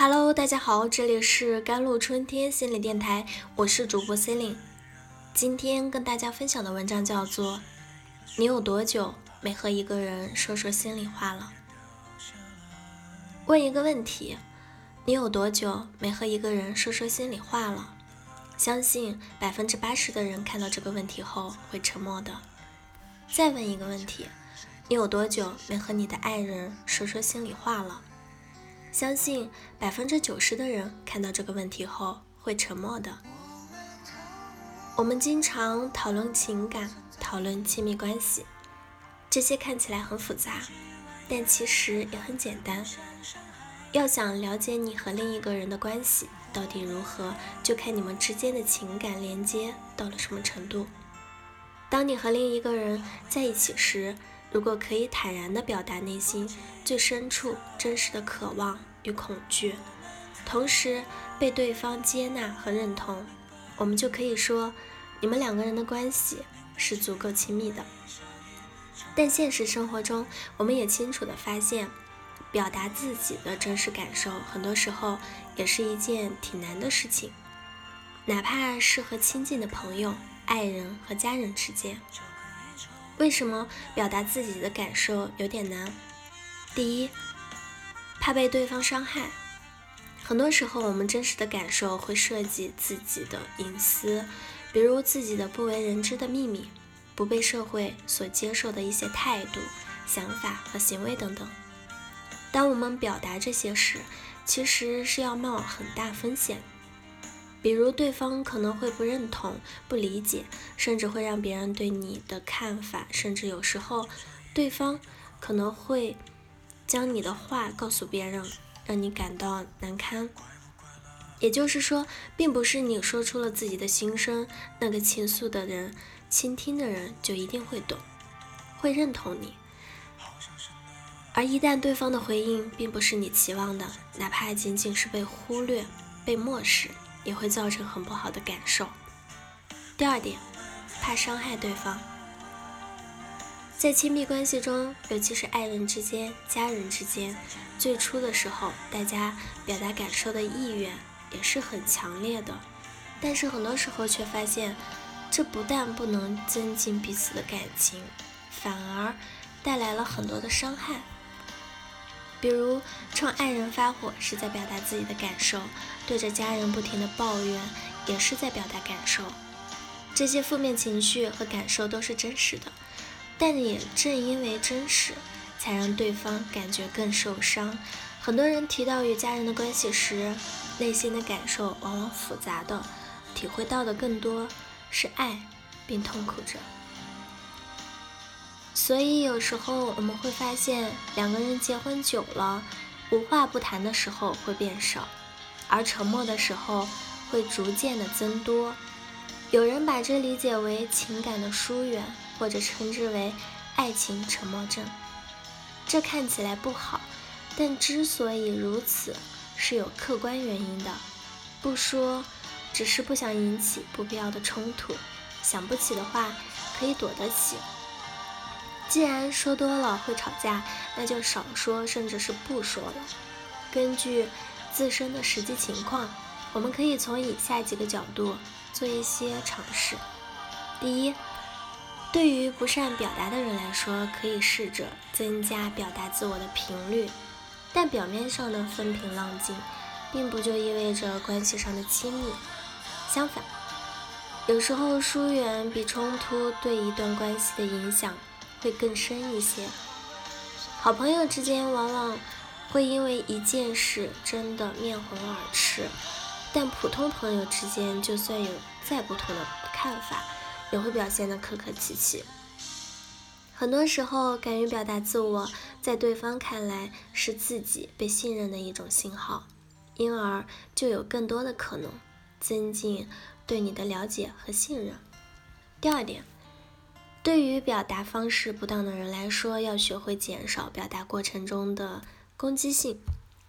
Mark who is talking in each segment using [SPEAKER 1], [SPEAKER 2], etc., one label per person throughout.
[SPEAKER 1] Hello，大家好，这里是甘露春天心理电台，我是主播 c e l i n e 今天跟大家分享的文章叫做《你有多久没和一个人说说心里话了》。问一个问题：你有多久没和一个人说说心里话了？相信百分之八十的人看到这个问题后会沉默的。再问一个问题：你有多久没和你的爱人说说心里话了？相信百分之九十的人看到这个问题后会沉默的。我们经常讨论情感，讨论亲密关系，这些看起来很复杂，但其实也很简单。要想了解你和另一个人的关系到底如何，就看你们之间的情感连接到了什么程度。当你和另一个人在一起时，如果可以坦然地表达内心最深处真实的渴望与恐惧，同时被对方接纳和认同，我们就可以说你们两个人的关系是足够亲密的。但现实生活中，我们也清楚地发现，表达自己的真实感受，很多时候也是一件挺难的事情，哪怕是和亲近的朋友、爱人和家人之间。为什么表达自己的感受有点难？第一，怕被对方伤害。很多时候，我们真实的感受会涉及自己的隐私，比如自己的不为人知的秘密，不被社会所接受的一些态度、想法和行为等等。当我们表达这些时，其实是要冒很大风险。比如对方可能会不认同、不理解，甚至会让别人对你的看法，甚至有时候对方可能会将你的话告诉别人，让你感到难堪。也就是说，并不是你说出了自己的心声，那个倾诉的人、倾听的人就一定会懂、会认同你。而一旦对方的回应并不是你期望的，哪怕仅仅是被忽略、被漠视。也会造成很不好的感受。第二点，怕伤害对方。在亲密关系中，尤其是爱人之间、家人之间，最初的时候，大家表达感受的意愿也是很强烈的。但是很多时候却发现，这不但不能增进彼此的感情，反而带来了很多的伤害。比如冲爱人发火是在表达自己的感受，对着家人不停的抱怨也是在表达感受。这些负面情绪和感受都是真实的，但也正因为真实，才让对方感觉更受伤。很多人提到与家人的关系时，内心的感受往往复杂的，体会到的更多是爱，并痛苦着。所以有时候我们会发现，两个人结婚久了，无话不谈的时候会变少，而沉默的时候会逐渐的增多。有人把这理解为情感的疏远，或者称之为爱情沉默症。这看起来不好，但之所以如此，是有客观原因的。不说，只是不想引起不必要的冲突，想不起的话可以躲得起。既然说多了会吵架，那就少说，甚至是不说了。根据自身的实际情况，我们可以从以下几个角度做一些尝试。第一，对于不善表达的人来说，可以试着增加表达自我的频率。但表面上的风平浪静，并不就意味着关系上的亲密。相反，有时候疏远比冲突对一段关系的影响。会更深一些。好朋友之间往往会因为一件事争得面红耳赤，但普通朋友之间，就算有再不同的看法，也会表现得客客气气。很多时候，敢于表达自我，在对方看来是自己被信任的一种信号，因而就有更多的可能增进对你的了解和信任。第二点。对于表达方式不当的人来说，要学会减少表达过程中的攻击性。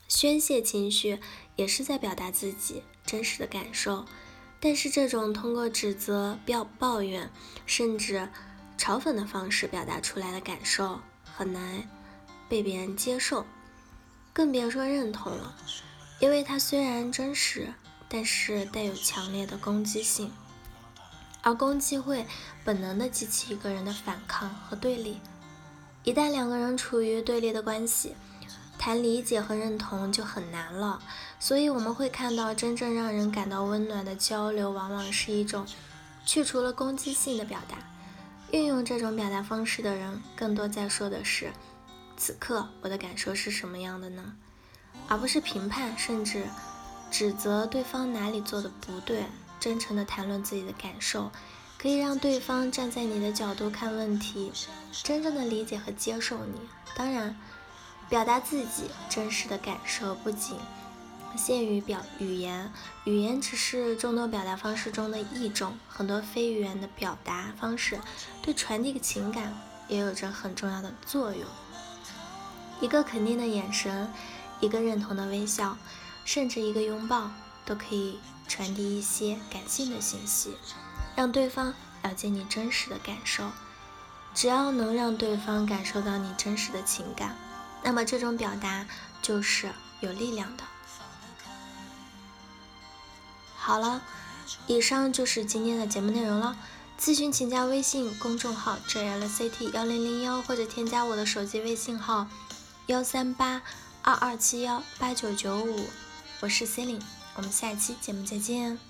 [SPEAKER 1] 宣泄情绪也是在表达自己真实的感受，但是这种通过指责、表抱怨，甚至嘲讽的方式表达出来的感受，很难被别人接受，更别说认同了。因为它虽然真实，但是带有强烈的攻击性，而攻击会本能的激起一个人的反抗和对立。一旦两个人处于对立的关系，谈理解和认同就很难了。所以我们会看到，真正让人感到温暖的交流，往往是一种去除了攻击性的表达。运用这种表达方式的人，更多在说的是：此刻我的感受是什么样的呢？而不是评判，甚至指责对方哪里做的不对。真诚地谈论自己的感受，可以让对方站在你的角度看问题，真正的理解和接受你。当然，表达自己真实的感受不仅限于表语言，语言只是众多表达方式中的一种，很多非语言的表达方式对传递情感也有着很重要的作用。一个肯定的眼神。一个认同的微笑，甚至一个拥抱，都可以传递一些感性的信息，让对方了解你真实的感受。只要能让对方感受到你真实的情感，那么这种表达就是有力量的。好了，以上就是今天的节目内容了。咨询请加微信公众号 jlct 幺零零幺，或者添加我的手机微信号幺三八。二二七幺八九九五，我是 c e l i n e 我们下一期节目再见。